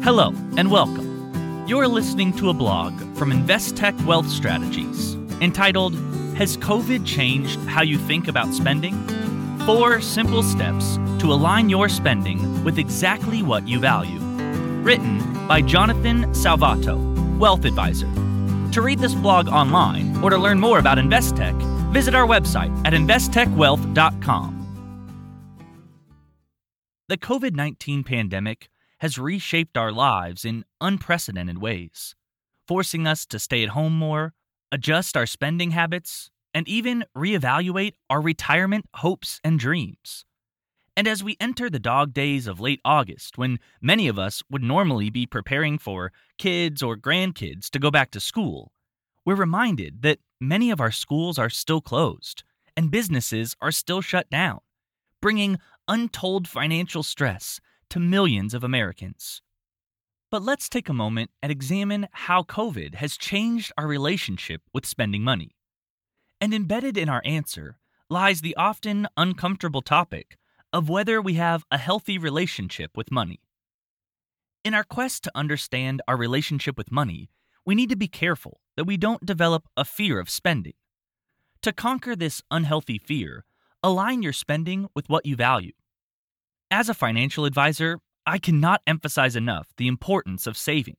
Hello and welcome. You're listening to a blog from Investec Wealth Strategies entitled Has COVID Changed How You Think About Spending? Four Simple Steps to Align Your Spending with Exactly What You Value. Written by Jonathan Salvato, Wealth Advisor. To read this blog online or to learn more about Investec, visit our website at investecwealth.com. The COVID 19 pandemic has reshaped our lives in unprecedented ways, forcing us to stay at home more, adjust our spending habits, and even reevaluate our retirement hopes and dreams. And as we enter the dog days of late August, when many of us would normally be preparing for kids or grandkids to go back to school, we're reminded that many of our schools are still closed and businesses are still shut down, bringing untold financial stress to millions of Americans. But let's take a moment and examine how COVID has changed our relationship with spending money. And embedded in our answer lies the often uncomfortable topic of whether we have a healthy relationship with money. In our quest to understand our relationship with money, we need to be careful that we don't develop a fear of spending. To conquer this unhealthy fear, align your spending with what you value. As a financial advisor, I cannot emphasize enough the importance of saving.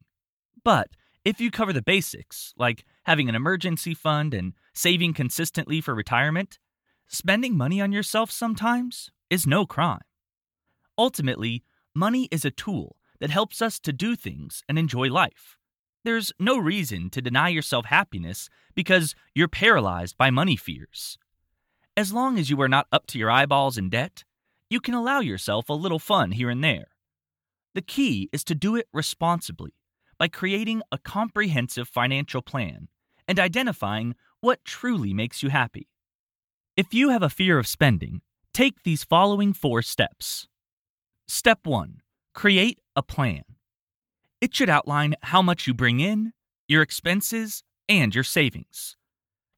But if you cover the basics, like having an emergency fund and saving consistently for retirement, spending money on yourself sometimes is no crime. Ultimately, money is a tool that helps us to do things and enjoy life. There's no reason to deny yourself happiness because you're paralyzed by money fears. As long as you are not up to your eyeballs in debt, you can allow yourself a little fun here and there. The key is to do it responsibly by creating a comprehensive financial plan and identifying what truly makes you happy. If you have a fear of spending, take these following four steps. Step 1 Create a plan. It should outline how much you bring in, your expenses, and your savings.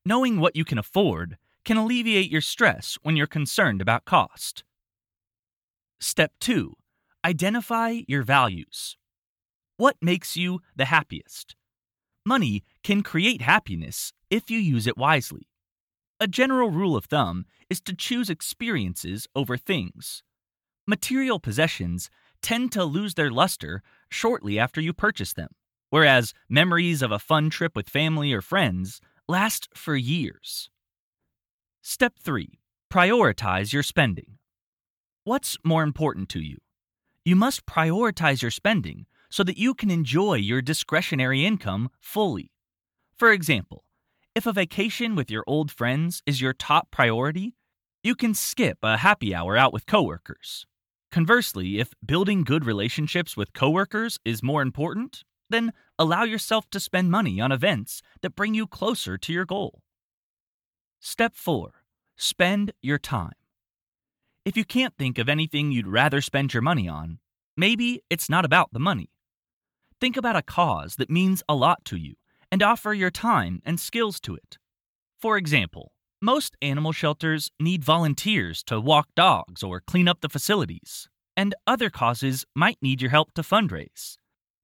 Knowing what you can afford can alleviate your stress when you're concerned about cost. Step 2 Identify your values. What makes you the happiest? Money can create happiness if you use it wisely. A general rule of thumb is to choose experiences over things. Material possessions tend to lose their luster shortly after you purchase them, whereas memories of a fun trip with family or friends last for years. Step 3 Prioritize your spending. What's more important to you? You must prioritize your spending so that you can enjoy your discretionary income fully. For example, if a vacation with your old friends is your top priority, you can skip a happy hour out with coworkers. Conversely, if building good relationships with coworkers is more important, then allow yourself to spend money on events that bring you closer to your goal. Step 4 Spend your time. If you can't think of anything you'd rather spend your money on, maybe it's not about the money. Think about a cause that means a lot to you and offer your time and skills to it. For example, most animal shelters need volunteers to walk dogs or clean up the facilities, and other causes might need your help to fundraise.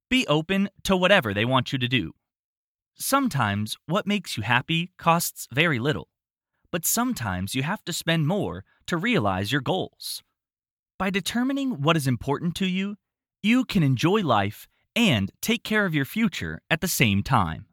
Be open to whatever they want you to do. Sometimes what makes you happy costs very little but sometimes you have to spend more to realize your goals. By determining what is important to you, you can enjoy life and take care of your future at the same time.